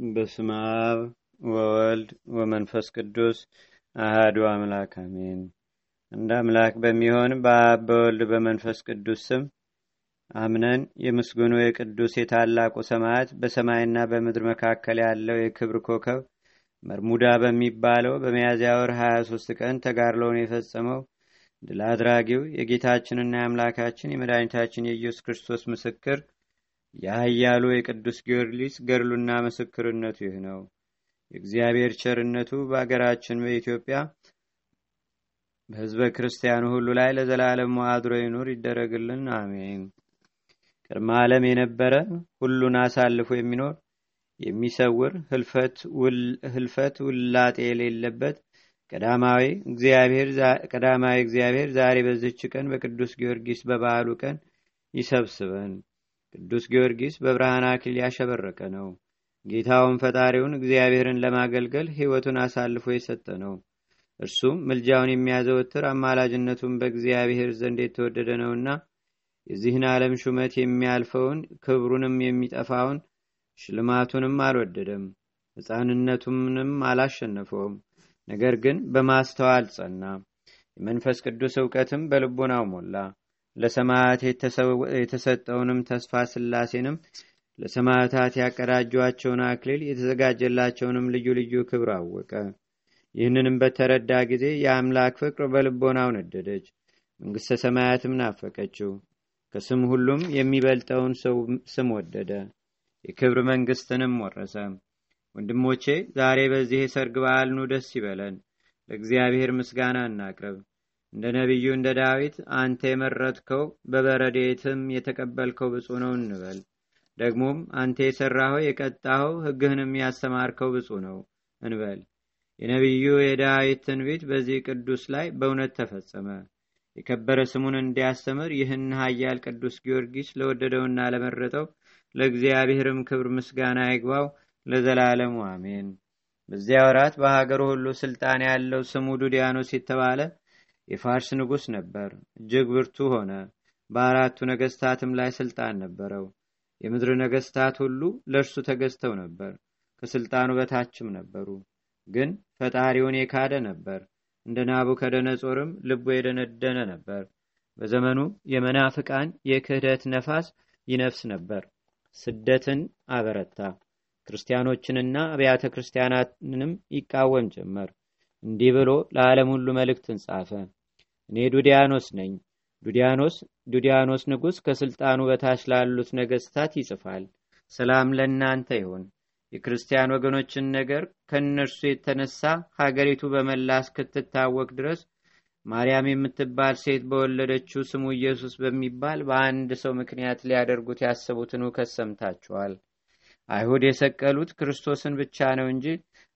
በስመ አብ ወወልድ ወመንፈስ ቅዱስ አህዱ አምላክ አሜን። እንደ አምላክ በሚሆን በአብ በወልድ በመንፈስ ቅዱስ ስም አምነን የምስጉኑ የቅዱስ የታላቁ ሰማያት በሰማይና በምድር መካከል ያለው የክብር ኮከብ መርሙዳ በሚባለው በሚያዝያ ወር 23 ቀን ተጋድሎውን የፈጸመው ድል አድራጊው የጌታችንና የአምላካችን የመድኃኒታችን የኢየሱስ ክርስቶስ ምስክር የኃያሉ የቅዱስ ጊዮርጊስ ገድሉና ምስክርነቱ ይህ ነው። የእግዚአብሔር ቸርነቱ በአገራችን በኢትዮጵያ በሕዝበ ክርስቲያኑ ሁሉ ላይ ለዘላለም አድሮ ይኑር ይደረግልን፣ አሜን። ቅድመ ዓለም የነበረ ሁሉን አሳልፎ የሚኖር የሚሰውር ህልፈት ውላጤ የሌለበት ቀዳማዊ እግዚአብሔር ዛሬ በዝች ቀን በቅዱስ ጊዮርጊስ በበዓሉ ቀን ይሰብስበን። ቅዱስ ጊዮርጊስ በብርሃን አክሊል ያሸበረቀ ነው። ጌታውን ፈጣሪውን እግዚአብሔርን ለማገልገል ሕይወቱን አሳልፎ የሰጠ ነው። እርሱም ምልጃውን የሚያዘወትር አማላጅነቱን በእግዚአብሔር ዘንድ የተወደደ ነውና የዚህን ዓለም ሹመት የሚያልፈውን ክብሩንም የሚጠፋውን ሽልማቱንም አልወደደም፣ ሕፃንነቱንም አላሸነፈውም። ነገር ግን በማስተዋል ጸና፣ የመንፈስ ቅዱስ እውቀትም በልቦናው ሞላ። ለሰማያት የተሰጠውንም ተስፋ ስላሴንም ለሰማዕታት ያቀዳጇቸውን አክሊል የተዘጋጀላቸውንም ልዩ ልዩ ክብር አወቀ። ይህንንም በተረዳ ጊዜ የአምላክ ፍቅር በልቦናው ነደደች፣ መንግሥተ ሰማያትም ናፈቀችው። ከስም ሁሉም የሚበልጠውን ሰው ስም ወደደ፣ የክብር መንግሥትንም ወረሰ። ወንድሞቼ ዛሬ በዚህ የሰርግ በዓል ኑ ደስ ይበለን፣ ለእግዚአብሔር ምስጋና እናቅርብ። እንደ ነቢዩ እንደ ዳዊት አንተ የመረጥከው በበረዴትም የተቀበልከው ብፁ ነው እንበል። ደግሞም አንተ የሠራኸው የቀጣኸው ሕግህንም ያስተማርከው ብፁ ነው እንበል። የነቢዩ የዳዊት ትንቢት በዚህ ቅዱስ ላይ በእውነት ተፈጸመ። የከበረ ስሙን እንዲያስተምር ይህን ኃያል ቅዱስ ጊዮርጊስ ለወደደውና ለመረጠው ለእግዚአብሔርም ክብር ምስጋና ይግባው ለዘላለሙ አሜን። በዚያ ወራት በሀገሩ ሁሉ ስልጣን ያለው ስሙ ዱዲያኖስ የተባለ የፋርስ ንጉሥ ነበር። እጅግ ብርቱ ሆነ። በአራቱ ነገስታትም ላይ ስልጣን ነበረው። የምድር ነገስታት ሁሉ ለእርሱ ተገዝተው ነበር፣ ከስልጣኑ በታችም ነበሩ። ግን ፈጣሪውን የካደ ነበር። እንደ ናቡከደነጾርም ልቡ የደነደነ ነበር። በዘመኑ የመናፍቃን የክህደት ነፋስ ይነፍስ ነበር። ስደትን አበረታ። ክርስቲያኖችንና አብያተ ክርስቲያናትንም ይቃወም ጀመር። እንዲህ ብሎ ለዓለም ሁሉ መልእክትን ጻፈ። እኔ ዱዲያኖስ ነኝ። ዱዲያኖስ ዱዲያኖስ ንጉሥ ከስልጣኑ በታች ላሉት ነገስታት ይጽፋል። ሰላም ለእናንተ ይሁን። የክርስቲያን ወገኖችን ነገር ከእነርሱ የተነሳ ሀገሪቱ በመላ እስክትታወቅ ድረስ ማርያም የምትባል ሴት በወለደችው ስሙ ኢየሱስ በሚባል በአንድ ሰው ምክንያት ሊያደርጉት ያሰቡትን ውከት ሰምታችኋል። አይሁድ የሰቀሉት ክርስቶስን ብቻ ነው እንጂ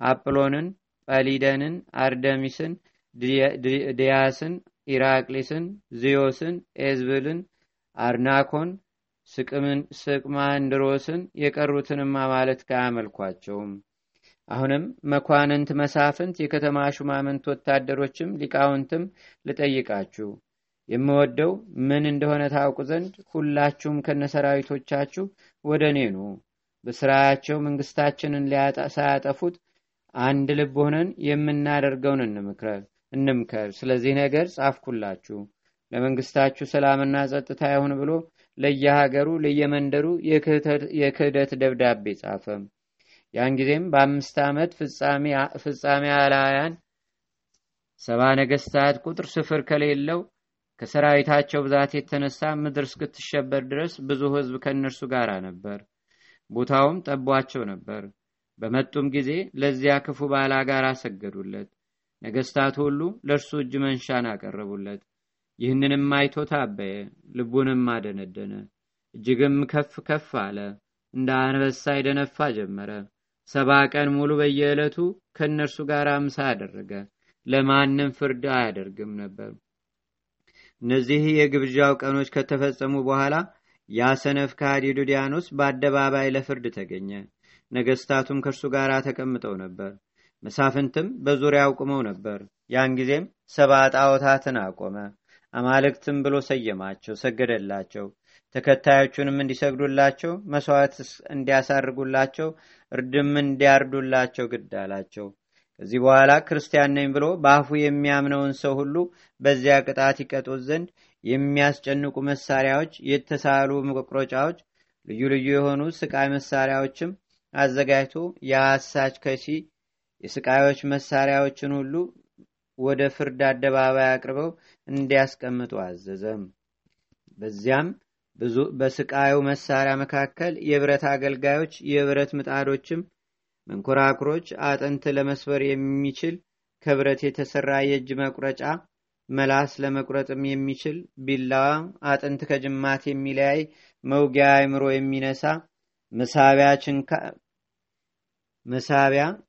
አጵሎንን፣ ጰሊደንን፣ አርደሚስን፣ ዲያስን፣ ኢራቅሊስን፣ ዚዮስን፣ ኤዝብልን፣ አርናኮን፣ ስቅማንድሮስን የቀሩትንም አማልክት አያመልኳቸውም። አሁንም መኳንንት፣ መሳፍንት፣ የከተማ ሹማምንት፣ ወታደሮችም ሊቃውንትም ልጠይቃችሁ የምወደው ምን እንደሆነ ታውቁ ዘንድ ሁላችሁም ከነሰራዊቶቻችሁ ወደ እኔ ኑ። በስራያቸው መንግስታችንን ሳያጠፉት አንድ ልብ ሆነን የምናደርገውን እንምከር። ስለዚህ ነገር ጻፍኩላችሁ። ለመንግስታችሁ ሰላምና ጸጥታ ይሁን ብሎ ለየሀገሩ ለየመንደሩ የክህደት ደብዳቤ ጻፈ። ያን ጊዜም በአምስት ዓመት ፍጻሜ አላውያን ሰባ ነገስታት ቁጥር ስፍር ከሌለው ከሰራዊታቸው ብዛት የተነሳ ምድር እስክትሸበር ድረስ ብዙ ህዝብ ከእነርሱ ጋር ነበር። ቦታውም ጠቧቸው ነበር። በመጡም ጊዜ ለዚያ ክፉ ባላጋራ ሰገዱለት። ነገስታቱ ሁሉ ለእርሱ እጅ መንሻን አቀረቡለት። ይህንንም አይቶ ታበየ፣ ልቡንም አደነደነ። እጅግም ከፍ ከፍ አለ፣ እንደ አንበሳ ይደነፋ ጀመረ። ሰባ ቀን ሙሉ በየዕለቱ ከእነርሱ ጋር ምሳ አደረገ። ለማንም ፍርድ አያደርግም ነበር። እነዚህ የግብዣው ቀኖች ከተፈጸሙ በኋላ ያ ሰነፍ ዱዲያኖስ በአደባባይ ለፍርድ ተገኘ። ነገስታቱም ከእርሱ ጋር ተቀምጠው ነበር። መሳፍንትም በዙሪያው ቁመው ነበር። ያን ጊዜም ሰባ ጣዖታትን አቆመ። አማልክትም ብሎ ሰየማቸው፣ ሰገደላቸው። ተከታዮቹንም እንዲሰግዱላቸው መስዋዕት እንዲያሳርጉላቸው እርድም እንዲያርዱላቸው ግድ አላቸው ከዚህ በኋላ ክርስቲያን ነኝ ብሎ በአፉ የሚያምነውን ሰው ሁሉ በዚያ ቅጣት ይቀጡት ዘንድ የሚያስጨንቁ መሳሪያዎች የተሳሉ መቁረጫዎች ልዩ ልዩ የሆኑ ስቃይ መሳሪያዎችም አዘጋጅቶ የአሳች ከሺ የስቃዮች መሳሪያዎችን ሁሉ ወደ ፍርድ አደባባይ አቅርበው እንዲያስቀምጡ አዘዘም። በዚያም በስቃዩ መሳሪያ መካከል የብረት አገልጋዮች የብረት ምጣዶችም መንኮራኩሮች አጥንት ለመስበር የሚችል ከብረት የተሰራ የእጅ መቁረጫ መላስ ለመቁረጥም የሚችል ቢላዋ አጥንት ከጅማት የሚለያይ መውጊያ አይምሮ የሚነሳ መሳቢያ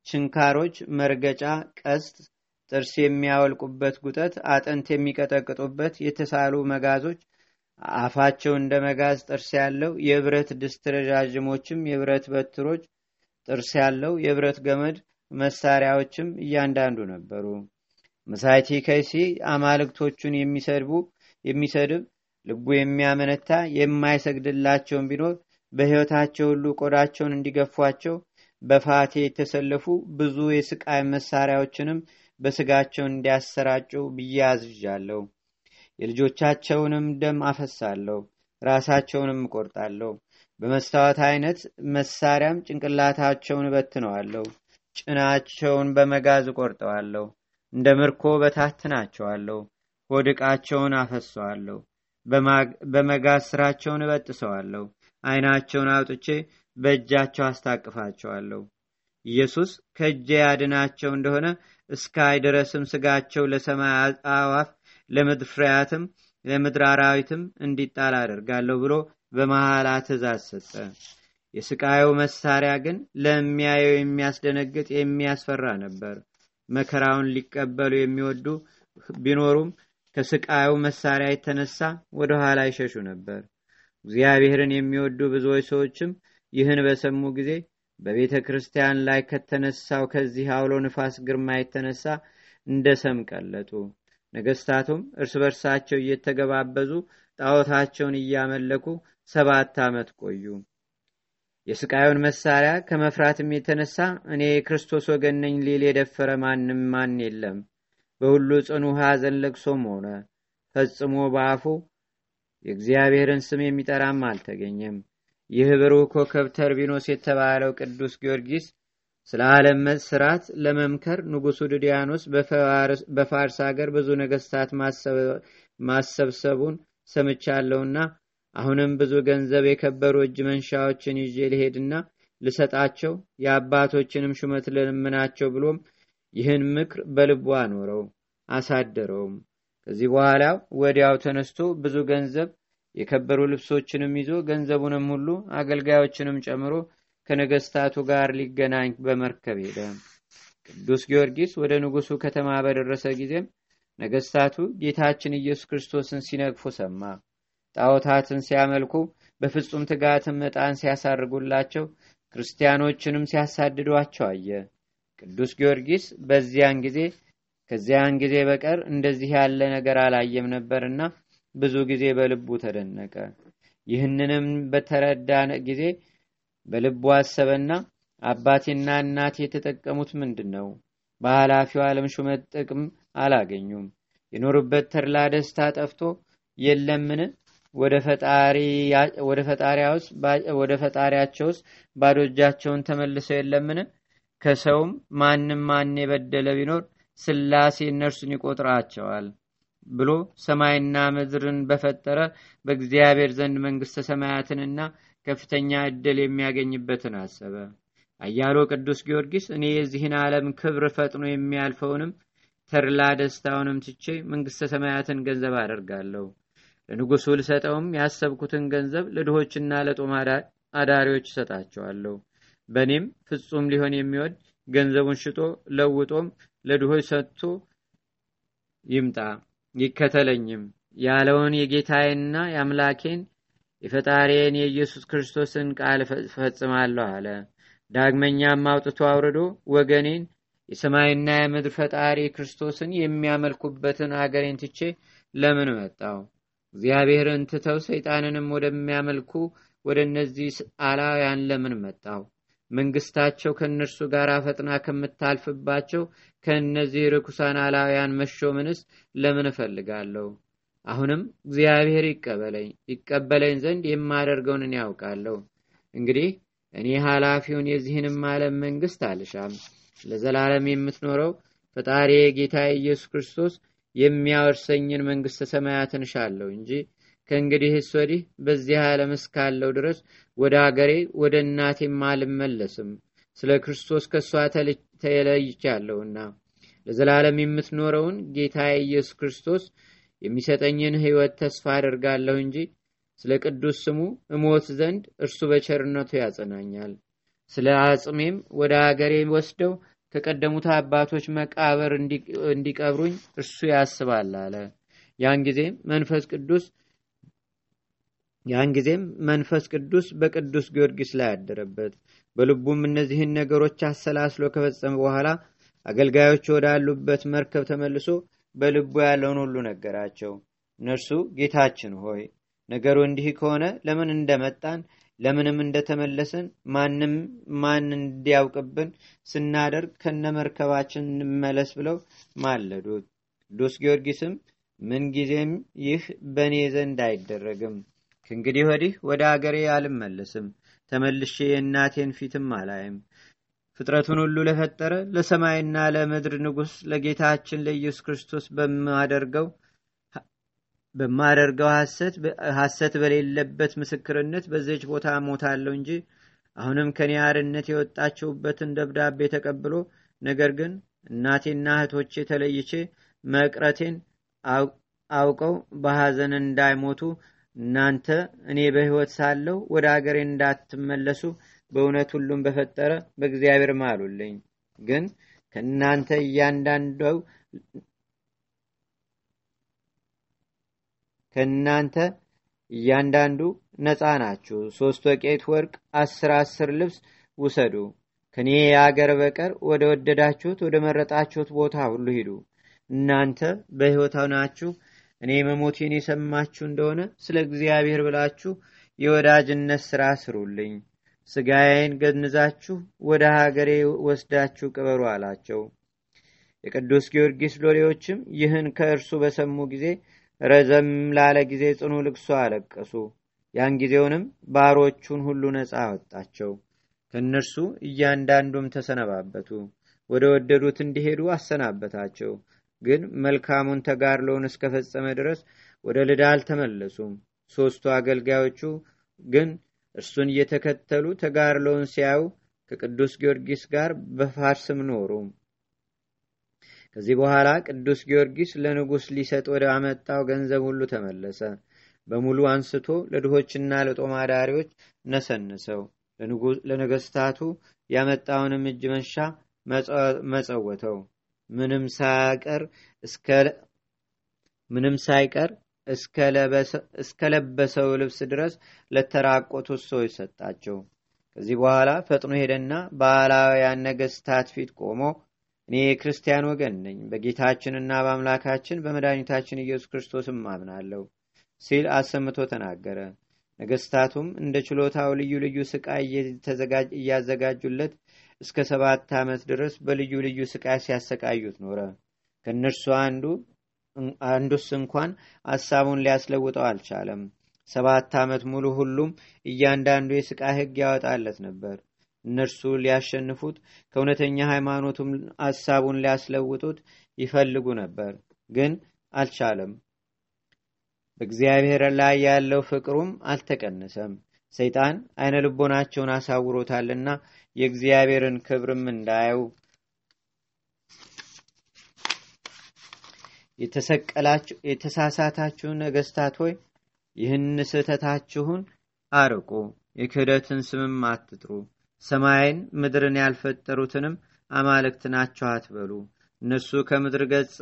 ችንካሮች መርገጫ ቀስት ጥርስ የሚያወልቁበት ጉጠት አጥንት የሚቀጠቅጡበት የተሳሉ መጋዞች አፋቸው እንደ መጋዝ ጥርስ ያለው የብረት ድስት ረዣዥሞችም የብረት በትሮች ጥርስ ያለው የብረት ገመድ መሳሪያዎችም እያንዳንዱ ነበሩ። መሳይቲ ከይሲ አማልክቶቹን የሚሰድቡ የሚሰድብ ልቡ የሚያመነታ የማይሰግድላቸውን ቢኖር በሕይወታቸው ሁሉ ቆዳቸውን እንዲገፏቸው በፋቴ የተሰለፉ ብዙ የስቃይ መሳሪያዎችንም በስጋቸው እንዲያሰራጩ ብዬ አዝዣለሁ። የልጆቻቸውንም ደም አፈሳለሁ ራሳቸውንም እቆርጣለሁ። በመስታወት አይነት መሳሪያም ጭንቅላታቸውን እበትነዋለሁ ጭናቸውን በመጋዝ እቆርጠዋለሁ እንደ ምርኮ በታትናቸዋለሁ ሆድቃቸውን አፈሰዋለሁ በመጋዝ ስራቸውን እበጥሰዋለሁ አይናቸውን አውጥቼ በእጃቸው አስታቅፋቸዋለሁ። ኢየሱስ ከእጄ ያድናቸው እንደሆነ እስካይ ድረስም ስጋቸው ለሰማይ አዋፍ ለምድር ፍሬያትም ለምድር አራዊትም እንዲጣል አደርጋለሁ ብሎ በመሐላ ትእዛዝ ሰጠ። የስቃዩ መሳሪያ ግን ለሚያየው የሚያስደነግጥ የሚያስፈራ ነበር። መከራውን ሊቀበሉ የሚወዱ ቢኖሩም ከስቃዩ መሳሪያ የተነሳ ወደ ኋላ ይሸሹ ነበር እግዚአብሔርን የሚወዱ ብዙዎች ሰዎችም ይህን በሰሙ ጊዜ በቤተ ክርስቲያን ላይ ከተነሳው ከዚህ አውሎ ንፋስ ግርማ የተነሳ እንደ ሰም ቀለጡ። ነገስታቱም እርስ በርሳቸው እየተገባበዙ ጣዖታቸውን እያመለኩ ሰባት ዓመት ቆዩ። የስቃዩን መሳሪያ ከመፍራትም የተነሳ እኔ የክርስቶስ ወገን ነኝ ሊል የደፈረ ማንም ማን የለም። በሁሉ ጽኑ ሐዘን ለቅሶም ሆነ። ፈጽሞ በአፉ የእግዚአብሔርን ስም የሚጠራም አልተገኘም። ይህ ብሩህ ኮከብ ተርቢኖስ የተባለው ቅዱስ ጊዮርጊስ ስለ ዓለም ስርዓት ለመምከር ንጉሱ ድዲያኖስ በፋርስ ሀገር ብዙ ነገስታት ማሰብሰቡን ሰምቻለሁና አሁንም ብዙ ገንዘብ የከበሩ እጅ መንሻዎችን ይዤ ልሄድና ልሰጣቸው የአባቶችንም ሹመት ልለምናቸው ብሎም ይህን ምክር በልቡ አኖረው አሳደረውም ከዚህ በኋላ ወዲያው ተነስቶ ብዙ ገንዘብ የከበሩ ልብሶችንም ይዞ ገንዘቡንም ሁሉ አገልጋዮችንም ጨምሮ ከነገስታቱ ጋር ሊገናኝ በመርከብ ሄደ። ቅዱስ ጊዮርጊስ ወደ ንጉሱ ከተማ በደረሰ ጊዜም ነገስታቱ ጌታችን ኢየሱስ ክርስቶስን ሲነግፉ ሰማ። ጣዖታትን ሲያመልኩ በፍጹም ትጋትም ዕጣን ሲያሳርጉላቸው ክርስቲያኖችንም ሲያሳድዷቸው አየ። ቅዱስ ጊዮርጊስ በዚያን ጊዜ ከዚያን ጊዜ በቀር እንደዚህ ያለ ነገር አላየም ነበርና ብዙ ጊዜ በልቡ ተደነቀ። ይህንንም በተረዳ ጊዜ በልቡ አሰበና አባቴና እናቴ የተጠቀሙት ምንድን ነው በኃላፊው ዓለም ሹመት ጥቅም አላገኙም። የኖሩበት ተድላ ደስታ ጠፍቶ የለምን? ወደ ፈጣሪያቸውስ ባዶ እጃቸውን ተመልሰው የለምን? ከሰውም ማንም ማን የበደለ ቢኖር ስላሴ እነርሱን ይቆጥራቸዋል ብሎ ሰማይና ምድርን በፈጠረ በእግዚአብሔር ዘንድ መንግስተ ሰማያትንና ከፍተኛ እድል የሚያገኝበትን አሰበ። አያሎ ቅዱስ ጊዮርጊስ እኔ የዚህን ዓለም ክብር ፈጥኖ የሚያልፈውንም ተድላ ደስታውንም ትቼ መንግስተ ሰማያትን ገንዘብ አደርጋለሁ። ለንጉሱ ልሰጠውም ያሰብኩትን ገንዘብ ለድሆችና ለጦም አዳሪዎች እሰጣቸዋለሁ። በእኔም ፍጹም ሊሆን የሚወድ ገንዘቡን ሽጦ ለውጦም ለድሆች ሰጥቶ ይምጣ ይከተለኝም። ያለውን የጌታዬንና የአምላኬን የፈጣሪን የኢየሱስ ክርስቶስን ቃል ፈጽማለሁ አለ። ዳግመኛም አውጥቶ አውርዶ ወገኔን የሰማይና የምድር ፈጣሪ ክርስቶስን የሚያመልኩበትን አገሬን ትቼ ለምን መጣው እግዚአብሔርን ትተው ሰይጣንንም ወደሚያመልኩ ወደ እነዚህ አላውያን ለምን መጣው? መንግስታቸው ከእነርሱ ጋር ፈጥና ከምታልፍባቸው ከእነዚህ ርኩሳን አላውያን መሾምንስ ለምን እፈልጋለሁ? አሁንም እግዚአብሔር ይቀበለኝ ይቀበለኝ ዘንድ የማደርገውን እኔ ያውቃለሁ። እንግዲህ እኔ ኃላፊውን የዚህንም ዓለም መንግስት አልሻም። ለዘላለም የምትኖረው ፈጣሪ ጌታ ኢየሱስ ክርስቶስ የሚያወርሰኝን መንግስተ ሰማያትን እሻለሁ እንጂ ከእንግዲህስ ወዲህ በዚህ ዓለም እስካለው ድረስ ወደ አገሬ ወደ እናቴም አልመለስም። ስለ ክርስቶስ ከእሷ ተለይቻለሁና ለዘላለም የምትኖረውን ጌታ ኢየሱስ ክርስቶስ የሚሰጠኝን ሕይወት ተስፋ አደርጋለሁ እንጂ ስለ ቅዱስ ስሙ እሞት ዘንድ እርሱ በቸርነቱ ያጸናኛል። ስለ አጽሜም ወደ አገሬ ወስደው ከቀደሙት አባቶች መቃብር እንዲቀብሩኝ እርሱ ያስባል አለ። ያን ጊዜም መንፈስ ቅዱስ ያን ጊዜም መንፈስ ቅዱስ በቅዱስ ጊዮርጊስ ላይ አደረበት። በልቡም እነዚህን ነገሮች አሰላስሎ ከፈጸመ በኋላ አገልጋዮች ወዳሉበት መርከብ ተመልሶ በልቡ ያለውን ሁሉ ነገራቸው። እነርሱ ጌታችን ሆይ ነገሩ እንዲህ ከሆነ ለምን እንደመጣን ለምንም እንደተመለስን ማንም ማን እንዲያውቅብን ስናደርግ ከነመርከባችን እንመለስ ብለው ማለዱት። ቅዱስ ጊዮርጊስም ምንጊዜም ይህ በእኔ ዘንድ አይደረግም፣ ከእንግዲህ ወዲህ ወደ አገሬ አልመለስም፣ ተመልሼ የእናቴን ፊትም አላይም። ፍጥረቱን ሁሉ ለፈጠረ ለሰማይና ለምድር ንጉሥ ለጌታችን ለኢየሱስ ክርስቶስ በማደርገው በማደርገው ሐሰት በሌለበት ምስክርነት በዚች ቦታ ሞታለሁ እንጂ አሁንም ከኔ አርነት የወጣችሁበትን ደብዳቤ ተቀብሎ ነገር ግን እናቴና እህቶቼ ተለይቼ መቅረቴን አውቀው በሐዘን እንዳይሞቱ እናንተ እኔ በሕይወት ሳለሁ ወደ አገሬ እንዳትመለሱ በእውነት ሁሉም በፈጠረ በእግዚአብሔር ማሉልኝ። ግን ከእናንተ እያንዳንደው ከእናንተ እያንዳንዱ ነፃ ናችሁ። ሶስት ወቄት ወርቅ፣ አስር አስር ልብስ ውሰዱ። ከኔ የአገር በቀር ወደ ወደዳችሁት ወደ መረጣችሁት ቦታ ሁሉ ሂዱ። እናንተ በሕይወት ናችሁ። እኔ መሞቴን የሰማችሁ እንደሆነ ስለ እግዚአብሔር ብላችሁ የወዳጅነት ሥራ ስሩልኝ። ስጋዬን ገንዛችሁ ወደ ሀገሬ ወስዳችሁ ቅበሩ አላቸው። የቅዱስ ጊዮርጊስ ሎሌዎችም ይህን ከእርሱ በሰሙ ጊዜ ረዘም ላለ ጊዜ ጽኑ ልቅሶ አለቀሱ። ያን ጊዜውንም ባሮቹን ሁሉ ነፃ አወጣቸው። ከእነርሱ እያንዳንዱም ተሰነባበቱ። ወደ ወደዱት እንዲሄዱ አሰናበታቸው። ግን መልካሙን ተጋድሎውን እስከፈጸመ ድረስ ወደ ልዳ አልተመለሱም። ሦስቱ አገልጋዮቹ ግን እርሱን እየተከተሉ ተጋድሎውን ሲያዩ ከቅዱስ ጊዮርጊስ ጋር በፋርስም ኖሩ። ከዚህ በኋላ ቅዱስ ጊዮርጊስ ለንጉሥ ሊሰጥ ወደ አመጣው ገንዘብ ሁሉ ተመለሰ። በሙሉ አንስቶ ለድሆችና ለጦማዳሪዎች ነሰንሰው። ለነገስታቱ ያመጣውንም እጅ መንሻ መጸወተው። ምንም ሳያቀር ምንም ሳይቀር እስከለበሰው ልብስ ድረስ ለተራቆቱት ሰዎች ሰጣቸው። ከዚህ በኋላ ፈጥኖ ሄደና በአላውያን ነገስታት ፊት ቆሞ እኔ የክርስቲያን ወገን ነኝ፣ በጌታችንና በአምላካችን በመድኃኒታችን ኢየሱስ ክርስቶስም አምናለሁ ሲል አሰምቶ ተናገረ። ነገስታቱም እንደ ችሎታው ልዩ ልዩ ስቃይ እያዘጋጁለት እስከ ሰባት ዓመት ድረስ በልዩ ልዩ ስቃይ ሲያሰቃዩት ኖረ። ከእነርሱ አንዱ አንዱስ እንኳን ሐሳቡን ሊያስለውጠው አልቻለም። ሰባት ዓመት ሙሉ ሁሉም እያንዳንዱ የስቃይ ሕግ ያወጣለት ነበር። እነርሱ ሊያሸንፉት ከእውነተኛ ሃይማኖቱም ሐሳቡን ሊያስለውጡት ይፈልጉ ነበር፣ ግን አልቻለም። በእግዚአብሔር ላይ ያለው ፍቅሩም አልተቀነሰም። ሰይጣን አይነ ልቦናቸውን አሳውሮታልና የእግዚአብሔርን ክብርም እንዳያዩ የተሳሳታችሁ ነገስታት ሆይ ይህን ስህተታችሁን አርቁ፣ የክህደትን ስምም አትጥሩ። ሰማይን ምድርን ያልፈጠሩትንም አማልክት ናቸው አትበሉ። እነሱ ከምድር ገጽ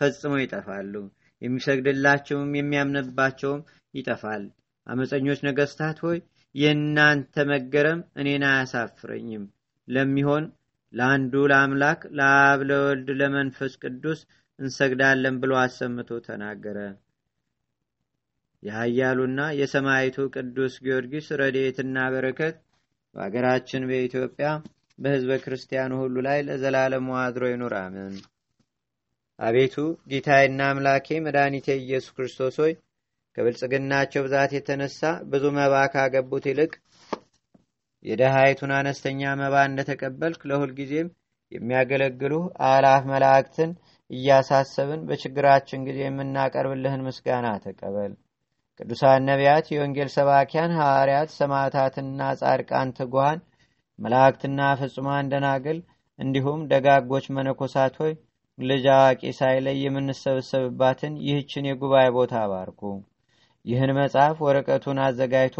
ፈጽመው ይጠፋሉ። የሚሰግድላቸውም የሚያምንባቸውም ይጠፋል። አመፀኞች ነገስታት ሆይ የእናንተ መገረም እኔን አያሳፍረኝም። ለሚሆን ለአንዱ ለአምላክ ለአብ ለወልድ ለመንፈስ ቅዱስ እንሰግዳለን ብሎ አሰምቶ ተናገረ። የኃያሉና የሰማይቱ ቅዱስ ጊዮርጊስ ረድኤትና በረከት በአገራችን በኢትዮጵያ በሕዝበ ክርስቲያኑ ሁሉ ላይ ለዘላለሙ አድሮ ይኑር፣ አሜን። አቤቱ ጌታዬና አምላኬ መድኃኒቴ ኢየሱስ ክርስቶስ ሆይ ከብልጽግናቸው ብዛት የተነሳ ብዙ መባ ካገቡት ይልቅ የደሃይቱን አነስተኛ መባ እንደተቀበልክ ለሁልጊዜም የሚያገለግሉ አላፍ መላእክትን እያሳሰብን በችግራችን ጊዜ የምናቀርብልህን ምስጋና ተቀበል። ቅዱሳን ነቢያት፣ የወንጌል ሰባኪያን ሐዋርያት፣ ሰማዕታትና ጻድቃን፣ ትጉሃን መላእክትና ፍጹማን ደናግል እንዲሁም ደጋጎች መነኮሳት ሆይ ልጅ አዋቂ ሳይለይ የምንሰበሰብባትን ይህችን የጉባኤ ቦታ አባርኩ። ይህን መጽሐፍ ወረቀቱን አዘጋጅቶ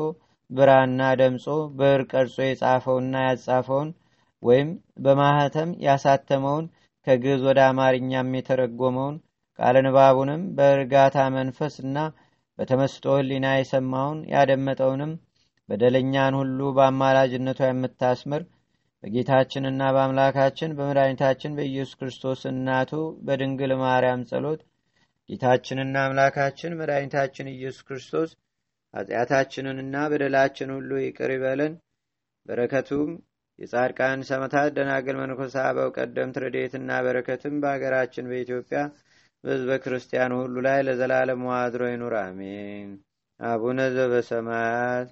ብራና ደምጾ ብዕር ቀርጾ የጻፈውና ያጻፈውን ወይም በማህተም ያሳተመውን ከግዕዝ ወደ አማርኛም የተረጎመውን ቃለ ንባቡንም በእርጋታ መንፈስና በተመስጦ ሕሊና የሰማውን ያደመጠውንም በደለኛን ሁሉ በአማላጅነቷ የምታስምር በጌታችንና በአምላካችን በመድኃኒታችን በኢየሱስ ክርስቶስ እናቱ በድንግል ማርያም ጸሎት ጌታችንና አምላካችን መድኃኒታችን ኢየሱስ ክርስቶስ ኃጢአታችንንና በደላችን ሁሉ ይቅር ይበለን። በረከቱም የጻድቃን ሰማዕታት፣ ደናግል፣ መነኮሳት፣ አበው ቀደምት ረድኤትና በረከትም በሀገራችን በኢትዮጵያ በሕዝበ ክርስቲያኑ ሁሉ ላይ ለዘላለም አድሮ ይኑር፣ አሜን። አቡነ ዘበሰማያት